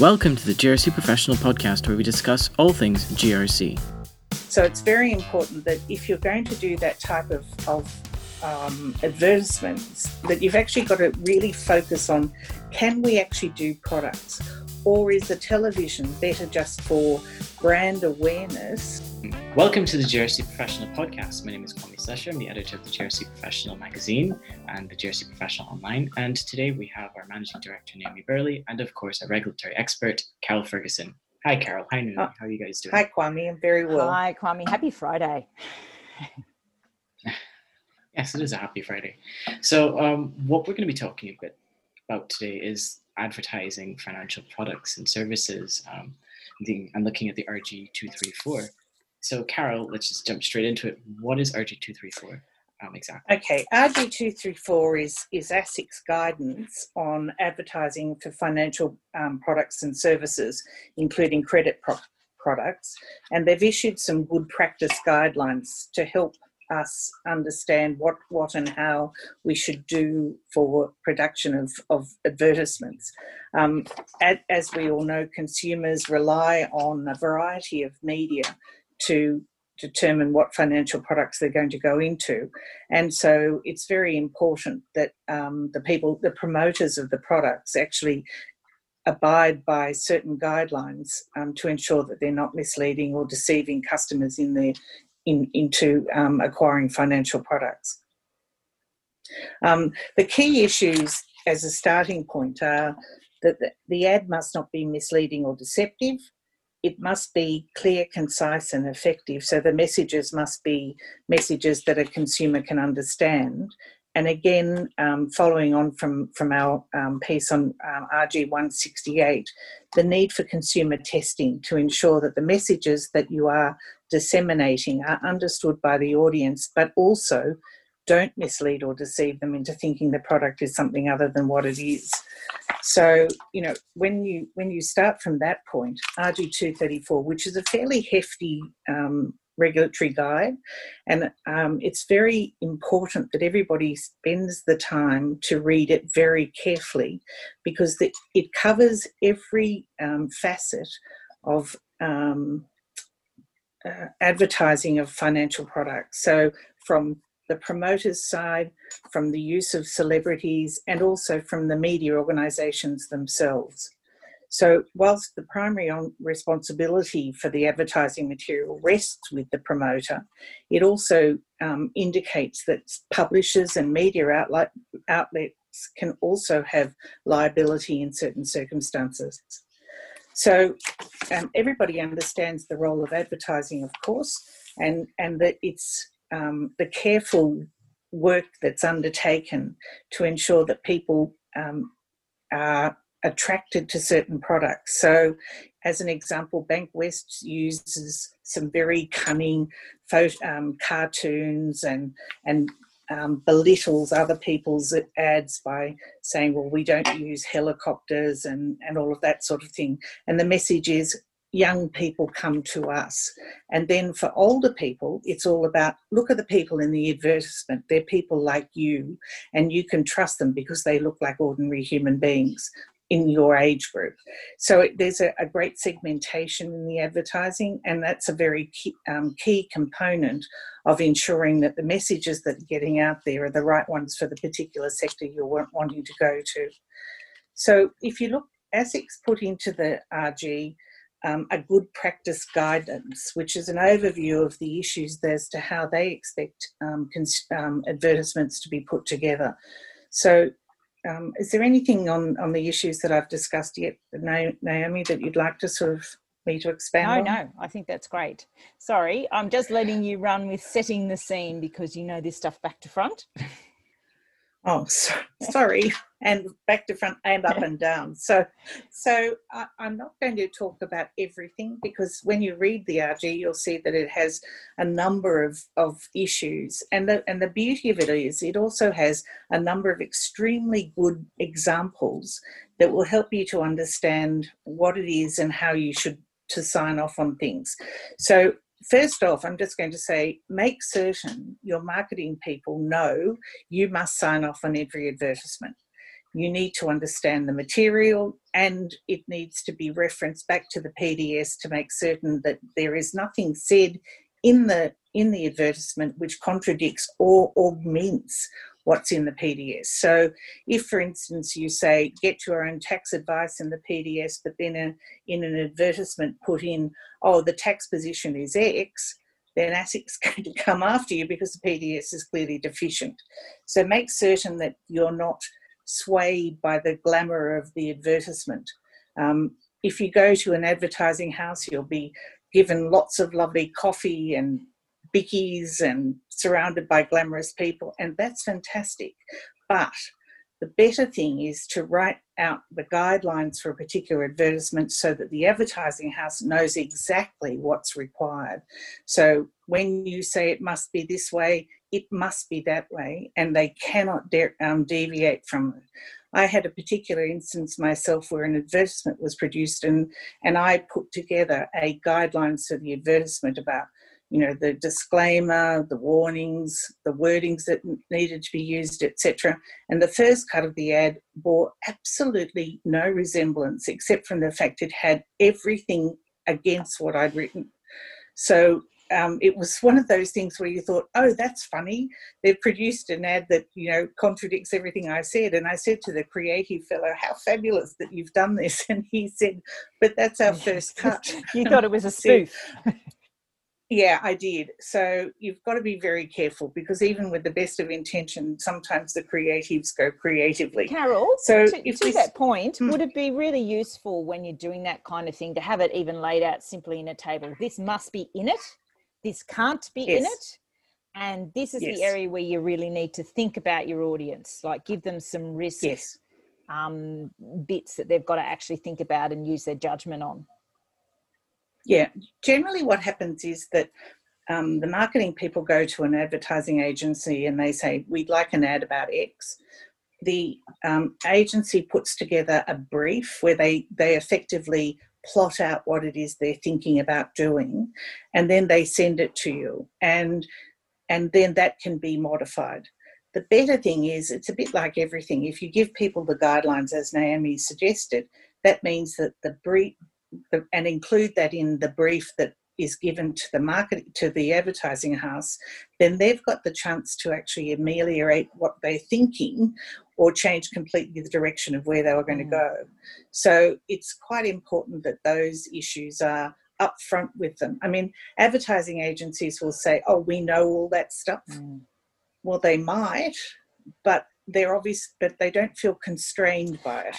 Welcome to the GRC Professional Podcast, where we discuss all things GRC. So it's very important that if you're going to do that type of, of um, advertisements, that you've actually got to really focus on can we actually do products? Or is the television better just for brand awareness? Welcome to the GRC Professional Podcast. My name is Kwame Sesha. I'm the editor of the GRC Professional magazine and the GRC Professional online. And today we have our managing director, Naomi Burley, and of course, our regulatory expert, Carol Ferguson. Hi, Carol. Hi, Naomi. How are you guys doing? Hi, Kwame. I'm very well. Hi, Kwame. Happy Friday. yes, it is a happy Friday. So, um, what we're going to be talking a bit about today is advertising financial products and services um, the, and looking at the RG234. So, Carol, let's just jump straight into it. What is RG234 um, exactly? Okay, RG234 is, is ASIC's guidance on advertising for financial um, products and services, including credit pro- products, and they've issued some good practice guidelines to help us understand what, what and how we should do for production of, of advertisements. Um, as, as we all know, consumers rely on a variety of media to determine what financial products they're going to go into. And so it's very important that um, the people, the promoters of the products, actually abide by certain guidelines um, to ensure that they're not misleading or deceiving customers in their in, into um, acquiring financial products. Um, the key issues as a starting point are that the, the ad must not be misleading or deceptive. It must be clear, concise, and effective. So the messages must be messages that a consumer can understand. And again, um, following on from, from our um, piece on um, RG 168, the need for consumer testing to ensure that the messages that you are disseminating are understood by the audience, but also don't mislead or deceive them into thinking the product is something other than what it is. So, you know, when you when you start from that point, RG two thirty four, which is a fairly hefty um, regulatory guide, and um, it's very important that everybody spends the time to read it very carefully, because the, it covers every um, facet of um, uh, advertising of financial products. So, from the promoters' side, from the use of celebrities, and also from the media organisations themselves. So, whilst the primary responsibility for the advertising material rests with the promoter, it also um, indicates that publishers and media outlet, outlets can also have liability in certain circumstances. So um, everybody understands the role of advertising, of course, and, and that it's um, the careful work that's undertaken to ensure that people um, are attracted to certain products. So, as an example, Bankwest uses some very cunning photo, um, cartoons and and um, belittles other people's ads by saying, well, we don't use helicopters and, and all of that sort of thing. And the message is young people come to us. And then for older people, it's all about look at the people in the advertisement. They're people like you, and you can trust them because they look like ordinary human beings in your age group. So there's a, a, great segmentation in the advertising, and that's a very key, um, key, component of ensuring that the messages that are getting out there are the right ones for the particular sector you're wanting to go to. So if you look, ASIC's put into the RG um, a good practice guidance, which is an overview of the issues as to how they expect um, cons- um, advertisements to be put together. So um, is there anything on, on the issues that I've discussed yet, Naomi, that you'd like to sort of me to expand no, on? No, I think that's great. Sorry, I'm just letting you run with setting the scene because you know this stuff back to front. Oh, so, sorry. And back to front and up and down. So, so I, I'm not going to talk about everything because when you read the RG, you'll see that it has a number of, of issues. And the, and the beauty of it is it also has a number of extremely good examples that will help you to understand what it is and how you should to sign off on things. So first off, I'm just going to say make certain your marketing people know you must sign off on every advertisement. you need to understand the material and it needs to be referenced back to the PDS to make certain that there is nothing said in the in the advertisement which contradicts or augments what's in the PDS. So, if for instance you say get your own tax advice in the PDS, but then a, in an advertisement put in, oh, the tax position is X, then ASIC's going to come after you because the PDS is clearly deficient. So, make certain that you're not swayed by the glamour of the advertisement. Um, if you go to an advertising house, you'll be given lots of lovely coffee and bickies and surrounded by glamorous people, and that's fantastic. But the better thing is to write out the guidelines for a particular advertisement so that the advertising house knows exactly what's required. So when you say it must be this way, it must be that way, and they cannot de- um, deviate from it. I had a particular instance myself where an advertisement was produced, and, and I put together a guidelines for the advertisement about you know the disclaimer the warnings the wordings that needed to be used etc and the first cut of the ad bore absolutely no resemblance except from the fact it had everything against what i'd written so um, it was one of those things where you thought, oh, that's funny. They've produced an ad that, you know, contradicts everything I said. And I said to the creative fellow, how fabulous that you've done this. And he said, but that's our first cut. you thought it was a spoof. Yeah, I did. So you've got to be very careful because even with the best of intention, sometimes the creatives go creatively. Carol, so to, to we, that point, hmm. would it be really useful when you're doing that kind of thing to have it even laid out simply in a table? This must be in it. This can't be yes. in it. And this is yes. the area where you really need to think about your audience, like give them some risk yes. um, bits that they've got to actually think about and use their judgment on. Yeah, generally what happens is that um, the marketing people go to an advertising agency and they say, We'd like an ad about X. The um, agency puts together a brief where they, they effectively plot out what it is they're thinking about doing and then they send it to you and and then that can be modified the better thing is it's a bit like everything if you give people the guidelines as naomi suggested that means that the brief and include that in the brief that is given to the market to the advertising house then they've got the chance to actually ameliorate what they're thinking or change completely the direction of where they were going mm. to go so it's quite important that those issues are upfront with them i mean advertising agencies will say oh we know all that stuff mm. well they might but they're obvious but they don't feel constrained by it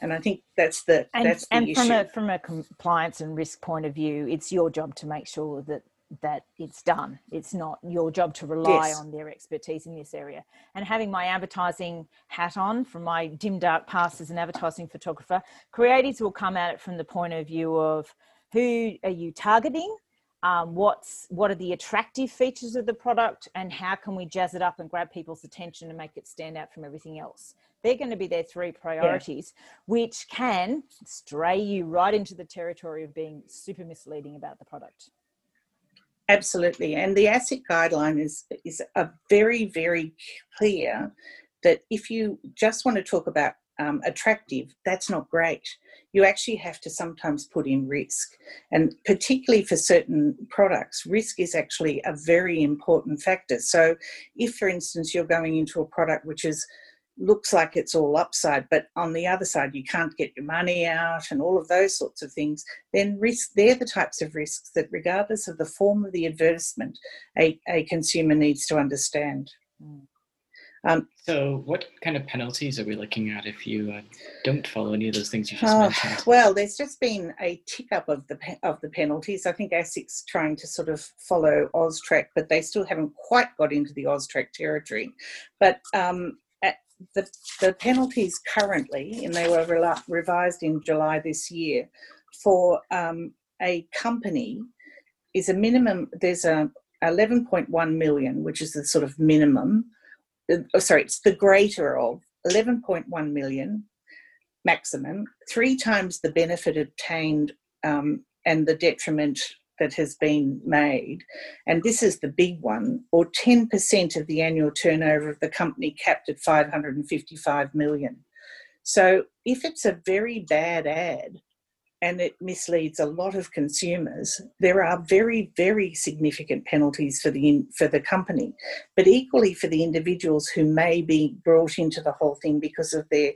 and I think that's the and, that's the and issue. from a from a compliance and risk point of view, it's your job to make sure that that it's done. It's not your job to rely yes. on their expertise in this area. And having my advertising hat on from my dim dark past as an advertising photographer, creatives will come at it from the point of view of who are you targeting, um, what's what are the attractive features of the product, and how can we jazz it up and grab people's attention and make it stand out from everything else. They're going to be their three priorities, yeah. which can stray you right into the territory of being super misleading about the product. Absolutely. And the ASIC guideline is, is a very, very clear that if you just want to talk about um, attractive, that's not great. You actually have to sometimes put in risk. And particularly for certain products, risk is actually a very important factor. So, if, for instance, you're going into a product which is looks like it's all upside, but on the other side, you can't get your money out and all of those sorts of things, then risk, they're the types of risks that, regardless of the form of the advertisement, a, a consumer needs to understand. Mm. Um, so, what kind of penalties are we looking at if you uh, don't follow any of those things you just uh, mentioned? Well, there's just been a tick up of the of the penalties. I think ASIC's trying to sort of follow AUSTRAC, but they still haven't quite got into the AUSTRAC territory. But um, the, the penalties currently, and they were re- revised in July this year, for um, a company is a minimum, there's a 11.1 million, which is the sort of minimum. Oh, sorry, it's the greater of 11.1 million maximum, three times the benefit obtained um, and the detriment that has been made, and this is the big one, or 10% of the annual turnover of the company capped at 555 million. So if it's a very bad ad, and it misleads a lot of consumers, there are very, very significant penalties for the for the company, but equally for the individuals who may be brought into the whole thing because of their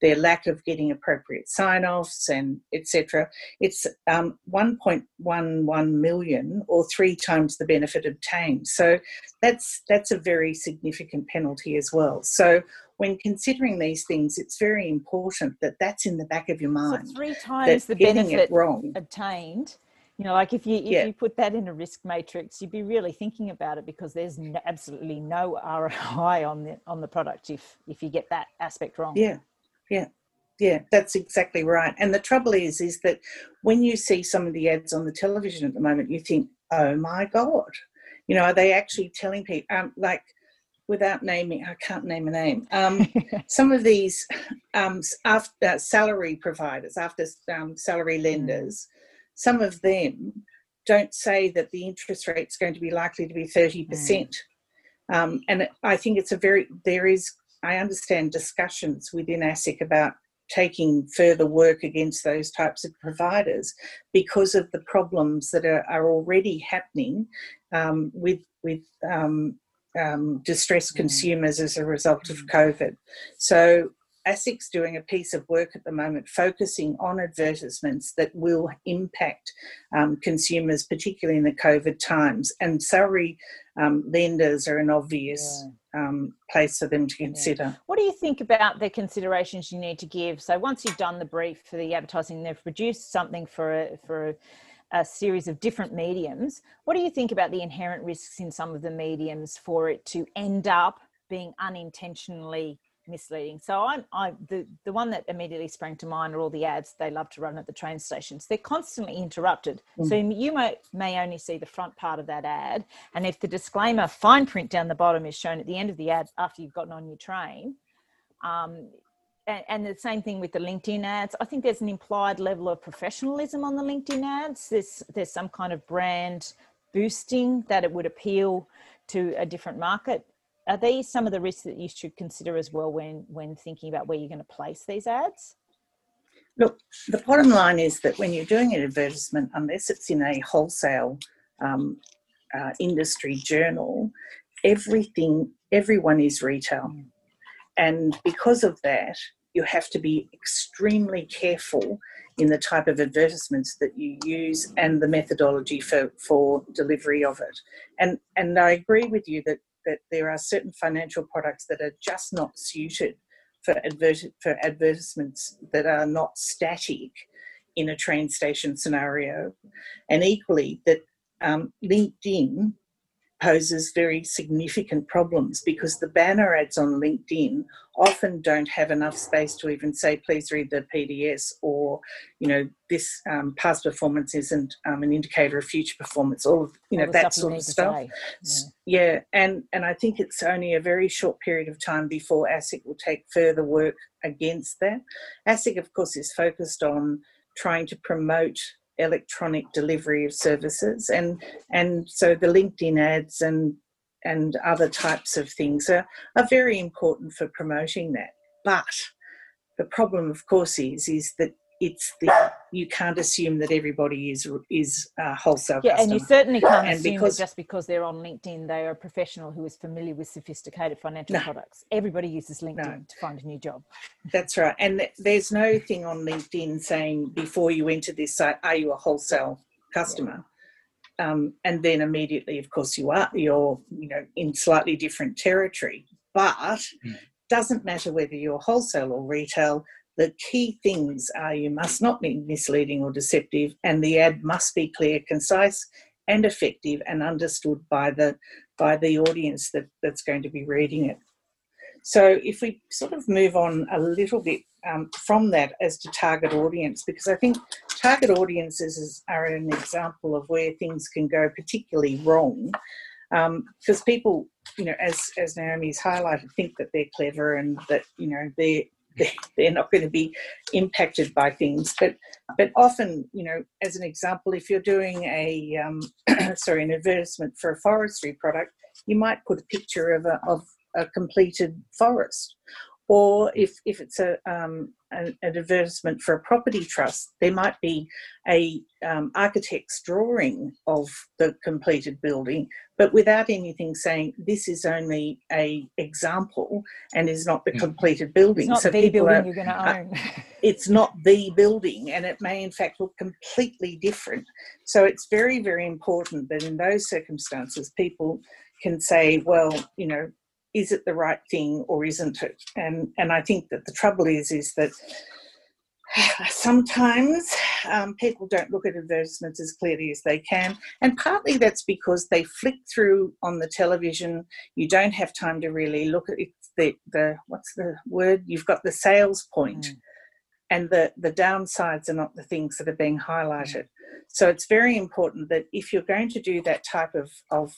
their lack of getting appropriate sign-offs and etc. It's um, 1.11 million, or three times the benefit obtained. So that's that's a very significant penalty as well. So when considering these things, it's very important that that's in the back of your mind. So three times the benefit wrong. obtained. You know, like if you if yeah. you put that in a risk matrix, you'd be really thinking about it because there's no, absolutely no ROI on the on the product if if you get that aspect wrong. Yeah, yeah, yeah. That's exactly right. And the trouble is, is that when you see some of the ads on the television at the moment, you think, oh my god, you know, are they actually telling people um, like without naming, I can't name a name. Um, some of these um, after uh, salary providers, after um, salary mm. lenders, some of them don't say that the interest rate is going to be likely to be thirty percent. Mm. Um, and I think it's a very there is I understand discussions within ASIC about taking further work against those types of providers because of the problems that are, are already happening um, with with um, um, distressed mm. consumers as a result of mm. COVID. So ASIC's doing a piece of work at the moment focusing on advertisements that will impact um, consumers, particularly in the COVID times. And salary um, lenders are an obvious yeah. um, place for them to consider. Yeah. What do you think about the considerations you need to give? So once you've done the brief for the advertising, they've produced something for a, for a a series of different mediums. What do you think about the inherent risks in some of the mediums for it to end up being unintentionally misleading? So I'm I the the one that immediately sprang to mind are all the ads they love to run at the train stations. They're constantly interrupted. Mm. So you may may only see the front part of that ad, and if the disclaimer fine print down the bottom is shown at the end of the ad after you've gotten on your train. Um, and, the same thing with the LinkedIn ads. I think there's an implied level of professionalism on the LinkedIn ads. There's there's some kind of brand boosting that it would appeal to a different market. Are these some of the risks that you should consider as well when when thinking about where you're going to place these ads? Look, the bottom line is that when you're doing an advertisement, unless it's in a wholesale um, uh, industry journal, everything everyone is retail. And because of that, you have to be extremely careful in the type of advertisements that you use and the methodology for, for delivery of it. And, and I agree with you that, that there are certain financial products that are just not suited for, advert, for advertisements that are not static in a train station scenario. And equally, that um, LinkedIn poses very significant problems because the banner ads on LinkedIn often don't have enough space to even say, please read the PDS or, you know, this um, past performance isn't um, an indicator of future performance, all of, you know, that sort of stuff. Yeah. yeah. And, and I think it's only a very short period of time before ASIC will take further work against that. ASIC, of course, is focused on trying to promote electronic delivery of services and and so the linkedin ads and and other types of things are, are very important for promoting that. But the problem of course is is that it's the you can't assume that everybody is is a wholesale yeah customer. and you certainly can't and assume because, that just because they're on linkedin they are a professional who is familiar with sophisticated financial no, products. Everybody uses linkedin no, to find a new job. That's right. And there's no thing on linkedin saying before you enter this site are you a wholesale customer? Yeah. um, and then immediately of course you are you're you know in slightly different territory. But mm. doesn't matter whether you're wholesale or retail the key things are you must not be misleading or deceptive, and the ad must be clear, concise, and effective, and understood by the by the audience that, that's going to be reading it. So, if we sort of move on a little bit um, from that as to target audience, because I think target audiences is, are an example of where things can go particularly wrong. Um, because people, you know, as as Naomi's highlighted, think that they're clever and that you know they're they're not going to be impacted by things. But but often, you know, as an example, if you're doing a um, sorry an advertisement for a forestry product, you might put a picture of a of a completed forest, or if, if it's a, um, an, an, advertisement for a property trust, there might be a um, architect's drawing of the completed building, but without anything saying this is only a example and is not the hmm. completed building. It's not so the building are, you're going to own. it's not the building, and it may in fact look completely different. So it's very, very important that in those circumstances, people can say, well, you know, is it the right thing or isn't it? And and I think that the trouble is is that sometimes um, people don't look at advertisements as clearly as they can, and partly that's because they flick through on the television. You don't have time to really look at it. The the what's the word? You've got the sales point, mm. and the the downsides are not the things that are being highlighted. Mm. So it's very important that if you're going to do that type of of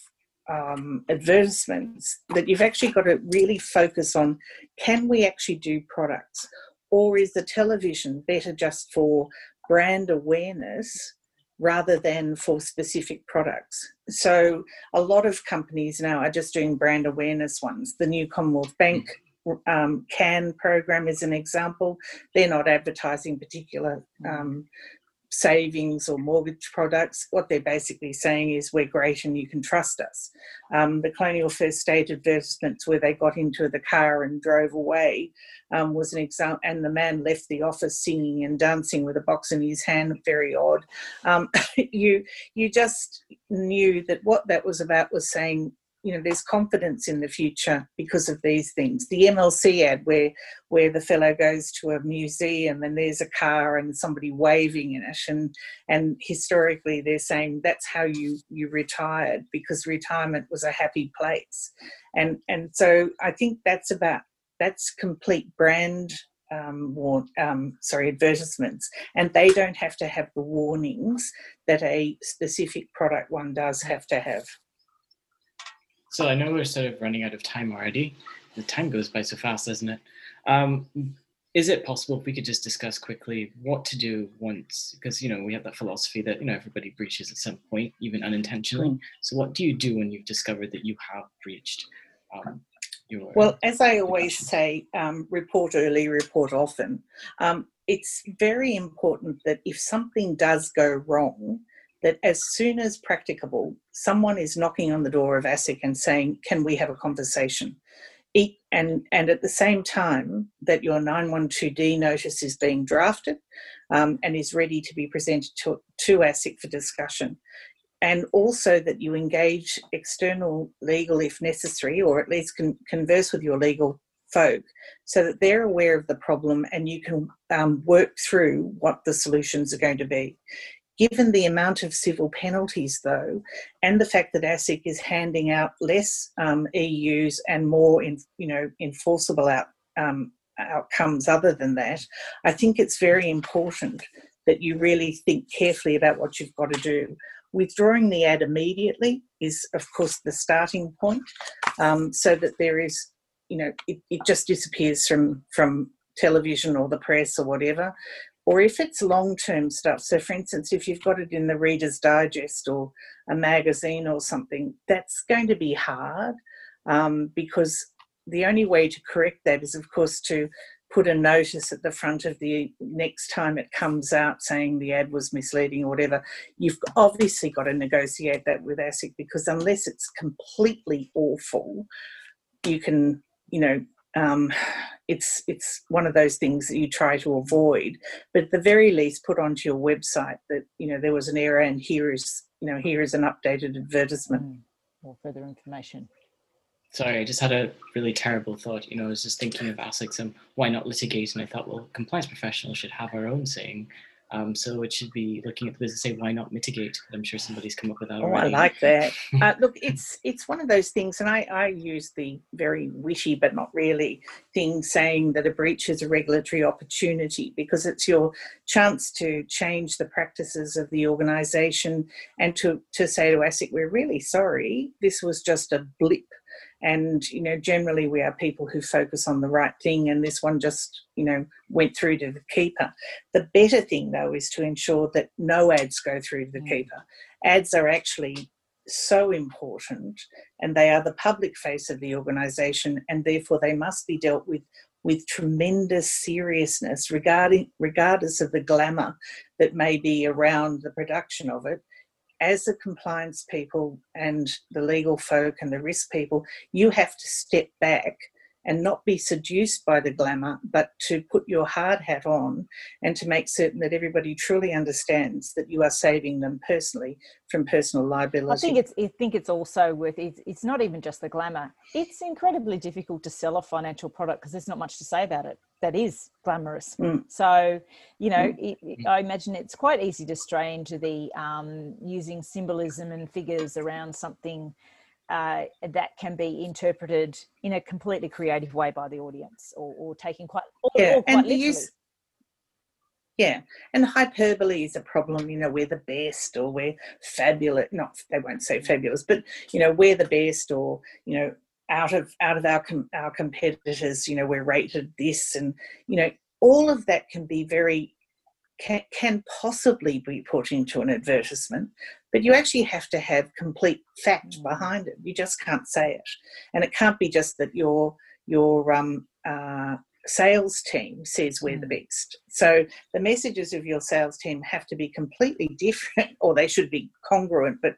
um, advertisements that you've actually got to really focus on can we actually do products? Or is the television better just for brand awareness rather than for specific products? So a lot of companies now are just doing brand awareness ones. The new commonwealth bank um, can program is an example. They're not advertising particular um, savings or mortgage products, what they're basically saying is we're great and you can trust us. Um, the Colonial First State advertisements where they got into the car and drove away um, was an example, and the man left the office singing and dancing with a box in his hand, very odd. Um, you you just knew that what that was about was saying you know there's confidence in the future because of these things. The mlc ad where where the fellow goes to a museum and there's a car and somebody waving in it and and historically they're saying that's how you you retired because retirement was a happy place. And and so i think that's about that's complete brand um, war, um, sorry, advertisements, and they don't have to have the warnings that a specific product one does have to have. So I know we're sort of running out of time already. The time goes by so fast, doesn't it? Um, is it possible if we could just discuss quickly what to do once, because you know we have that philosophy that you know everybody breaches at some point, even unintentionally. Mm. So what do you do when you've discovered that you have breached? Um, your, well, as I always say, um, report early, report often. Um, it's very important that if something does go wrong, that as soon as practicable, someone is knocking on the door of ASIC and saying, Can we have a conversation? And, and at the same time, that your 912D notice is being drafted um, and is ready to be presented to, to ASIC for discussion. And also that you engage external legal if necessary, or at least con- converse with your legal folk so that they're aware of the problem and you can um, work through what the solutions are going to be. Given the amount of civil penalties, though, and the fact that ASIC is handing out less um, EUs and more, in, you know, enforceable out, um, outcomes other than that, I think it's very important that you really think carefully about what you've got to do. Withdrawing the ad immediately is, of course, the starting point, um, so that there is, you know, it, it just disappears from from television or the press or whatever or if it's long term stuff. So, for instance, if you've got it in the Reader's Digest or a magazine or something, that's going to be hard um, because the only way to correct that is, of course, to put a notice at the front of the next time it comes out saying the ad was misleading or whatever. You've obviously got to negotiate that with ASIC because unless it's completely awful, you can, you know, um, it's it's one of those things that you try to avoid but at the very least put onto your website that you know there was an error and here is you know here is an updated advertisement. Mm, or further information. Sorry i just had a really terrible thought. You know i was just thinking of ASICs and why not litigate? And i thought well compliance professionals should have our own saying um, so it should be looking at the business say why not mitigate. I'm sure somebody's come up with that. Oh, I like that. uh, look, it's it's one of those things, and I, I use the very wishy but not really thing saying that a breach is a regulatory opportunity because it's your chance to change the practices of the organisation and to to say to ASIC, we're really sorry, this was just a blip and you know generally we are people who focus on the right thing and this one just you know went through to the keeper. The better thing though is to ensure that no ads go through to the mm. keeper. Ads are actually so important and they are the public face of the organization and therefore they must be dealt with with tremendous seriousness regarding regardless of the glamour that may be around the production of it as the compliance people and the legal folk and the risk people you have to step back and not be seduced by the glamour, but to put your hard hat on and to make certain that everybody truly understands that you are saving them personally from personal liability. I think it's I think it's also worth it's, it's not even just the glamour. It's incredibly difficult to sell a financial product because there's not much to say about it that is glamorous. Mm. So, you know, mm. it, it, I imagine it's quite easy to stray into the um, using symbolism and figures around something uh, that can be interpreted in a completely creative way by the audience or, or taken quite, or, yeah. or quite and literally. Use, yeah, and hyperbole is a problem. You know, we're the best, or we're fabulous. Not they won't say fabulous, but you know, we're the best, or you know, out of out of our com- our competitors, you know, we're rated this, and you know, all of that can be very can, can possibly be put into an advertisement, but you actually have to have complete fact mm. behind it. You just can't say it, and it can't be just that your your um, uh, sales team says we're the mm. best. So the messages of your sales team have to be completely different, or they should be congruent. But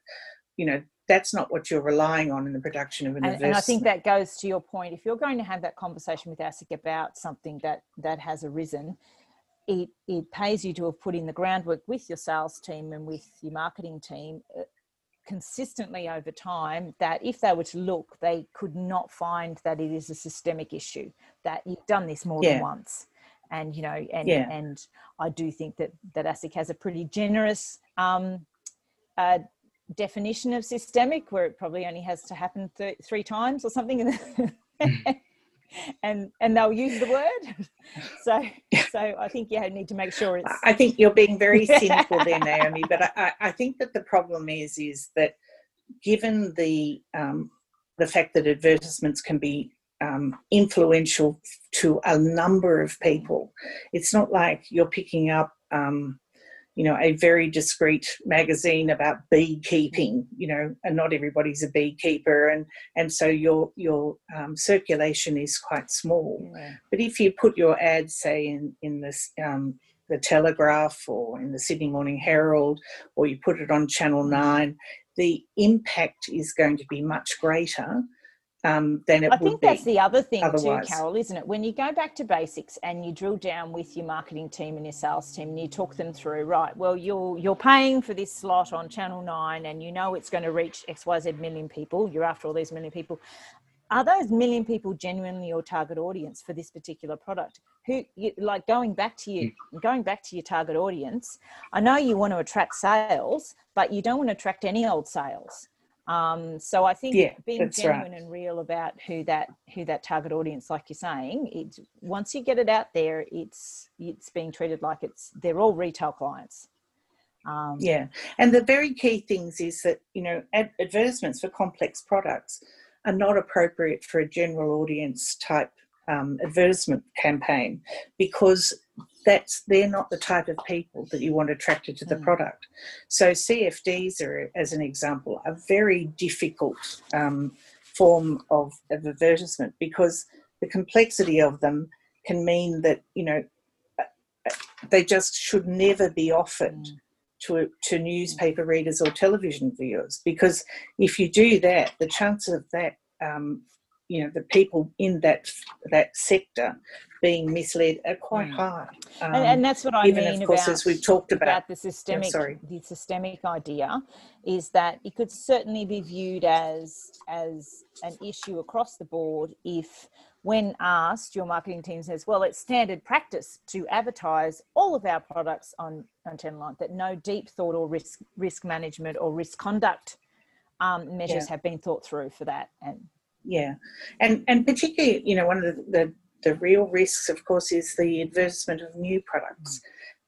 you know that's not what you're relying on in the production of an and, and I think that goes to your point. If you're going to have that conversation with ASIC about something that that has arisen, it, it pays you to have put in the groundwork with your sales team and with your marketing team uh, consistently over time that if they were to look, they could not find that it is a systemic issue, that you've done this more yeah. than once. And, you know, and, yeah. and I do think that, that ASIC has a pretty generous um, uh, definition of systemic where it probably only has to happen th- three times or something. and and they'll use the word. So so I think you need to make sure it's. I think you're being very cynical there, Naomi. But I, I think that the problem is is that given the um, the fact that advertisements can be um, influential to a number of people, it's not like you're picking up. Um, you know, a very discreet magazine about beekeeping, you know, and not everybody's a beekeeper, and and so your your um, circulation is quite small. Yeah. But if you put your ad, say, in in this um, the Telegraph or in the Sydney Morning Herald, or you put it on Channel Nine, the impact is going to be much greater um, than it I think that's the other thing otherwise. too, Carol, isn't it? When you go back to basics and you drill down with your marketing team and your sales team and you talk them through, right? Well, you're you're paying for this slot on Channel Nine, and you know it's going to reach X Y Z million people. You're after all these million people. Are those million people genuinely your target audience for this particular product? Who, you, like, going back to you, hmm. going back to your target audience. I know you want to attract sales, but you don't want to attract any old sales um, so I think yeah, being genuine right. and real about who that who that target audience, like you're saying, it's once you get it out there, it's it's being treated like it's they're all retail clients. Um, yeah, and the very key things is that you know ad- advertisements for complex products are not appropriate for a general audience type um, advertisement campaign because that's they're not the type of people that you want attracted to the mm. product. So CFDs are, as an example, a very difficult um, form of, of advertisement because the complexity of them can mean that you know they just should never be offered. Mm. To, to newspaper readers or television viewers because if you do that the chance of that um, you know the people in that that sector being misled are quite mm. high. Um, and, and, that's what I even mean of course, about, as we've talked about, about the systemic. sorry. The systemic idea is that it could certainly be viewed as as an issue across the board if when asked, your marketing team says, well, it's standard practice to advertise all of our products on, on Tenline, that no deep thought or risk, risk management or risk conduct um, measures yeah. have been thought through for that. And yeah, and and particularly, you know, one of the, the, the real risks, of course, is the advertisement of new products,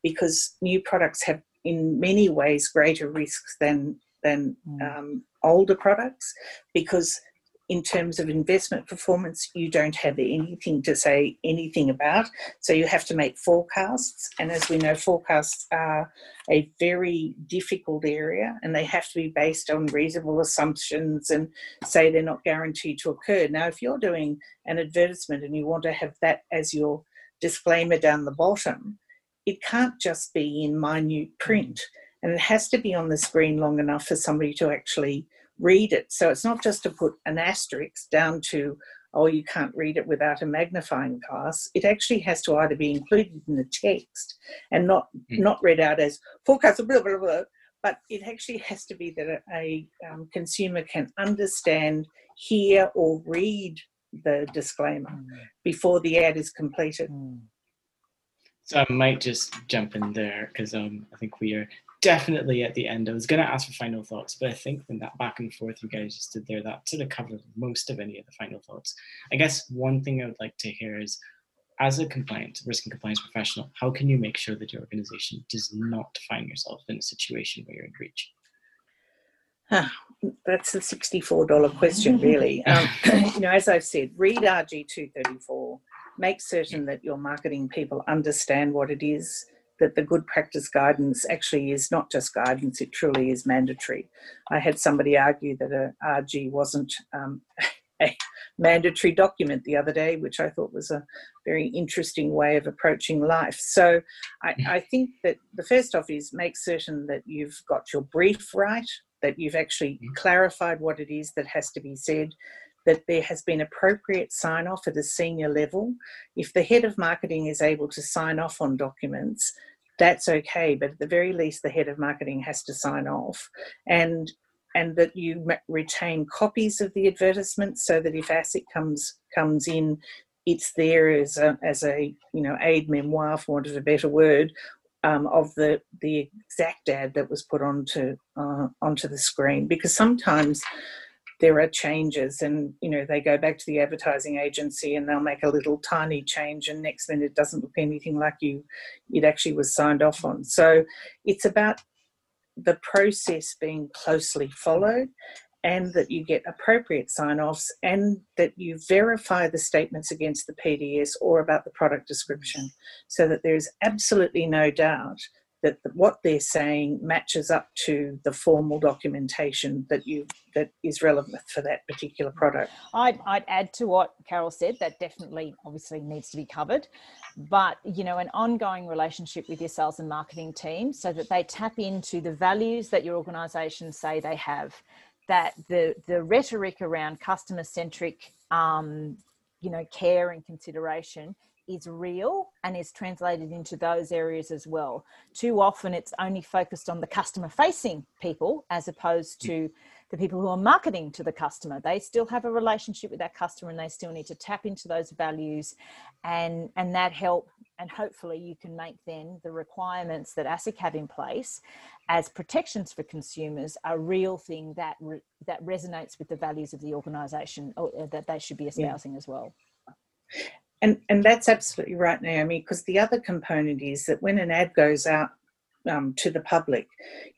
because new products have, in many ways, greater risks than than mm. um, older products, because in terms of investment performance, you don't have anything to say anything about. So you have to make forecasts. And as we know, forecasts are a very difficult area and they have to be based on reasonable assumptions and say they're not guaranteed to occur. Now, if you're doing an advertisement and you want to have that as your disclaimer down the bottom, it can't just be in minute print and it has to be on the screen long enough for somebody to actually read it. So it's not just to put an asterisk down to, oh, you can't read it without a magnifying glass. It actually has to either be included in the text and not mm. not read out as forecast, blah, blah, blah, but it actually has to be that a, a um, consumer can understand, hear, or read the disclaimer mm. before the ad is completed. Mm. So I might just jump in there because um, I think we are definitely at the end. I was going to ask for final thoughts, but I think in that back and forth you guys just did there, that sort of covered most of any of the final thoughts. I guess one thing I would like to hear is, as a compliance risk and compliance professional, how can you make sure that your organization does not find yourself in a situation where you're in breach? Huh, that's a $64 question, really. Um, you know, as I've said, read RG 234, make certain that your marketing people understand what it is that the good practice guidance actually is not just guidance, it truly is mandatory. I had somebody argue that a RG wasn't um, a mandatory document the other day, which I thought was a very interesting way of approaching life. So I, mm. I think that the first off is make certain that you've got your brief right, that you've actually mm. clarified what it is that has to be said, that there has been appropriate sign off at a senior level. If the head of marketing is able to sign off on documents, that's okay, but at the very least, the head of marketing has to sign off. And and that you retain copies of the advertisement so that if ASIC comes comes in, it's there as a, as a you know aid memoir, for want of a better word, um, of the the exact ad that was put onto uh, onto the screen. Because sometimes there are changes and you know they go back to the advertising agency and they'll make a little tiny change and next minute it doesn't look anything like you it actually was signed off on. So it's about the process being closely followed and that you get appropriate sign offs and that you verify the statements against the PDS or about the product description so that there is absolutely no doubt that what they're saying matches up to the formal documentation that you that is relevant for that particular product. I'd, I'd add to what Carol said that definitely obviously needs to be covered, but you know an ongoing relationship with your sales and marketing team so that they tap into the values that your organisation say they have, that the the rhetoric around customer centric um, you know care and consideration is real and is translated into those areas as well. Too often it's only focused on the customer facing people as opposed to the people who are marketing to the customer. They still have a relationship with that customer and they still need to tap into those values and and that help and hopefully you can make then the requirements that ASIC have in place as protections for consumers a real thing that re, that resonates with the values of the organization or uh, that they should be espousing yeah. as well. And and that's absolutely right, Naomi. Because the other component is that when an ad goes out um, to the public,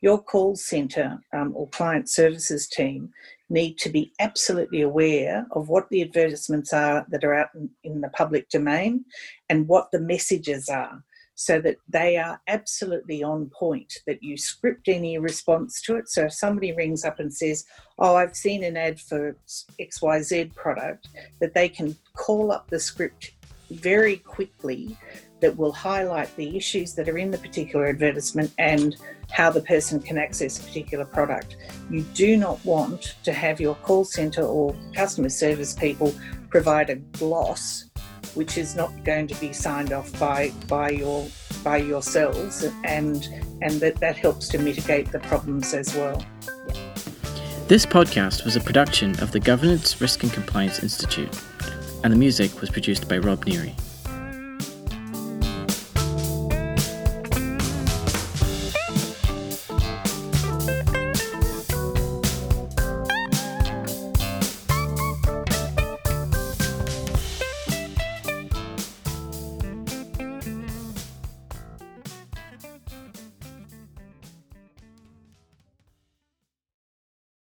your call centre um, or client services team need to be absolutely aware of what the advertisements are that are out in, in the public domain and what the messages are so that they are absolutely on point, that you script any response to it. So if somebody rings up and says, Oh, I've seen an ad for XYZ product, that they can call up the script very quickly that will highlight the issues that are in the particular advertisement and how the person can access a particular product. You do not want to have your call centre or customer service people provide a gloss which is not going to be signed off by by your by yourselves and and that that helps to mitigate the problems as well. This podcast was a production of the Governance, Risk and Compliance Institute, and the music was produced by Rob Neary.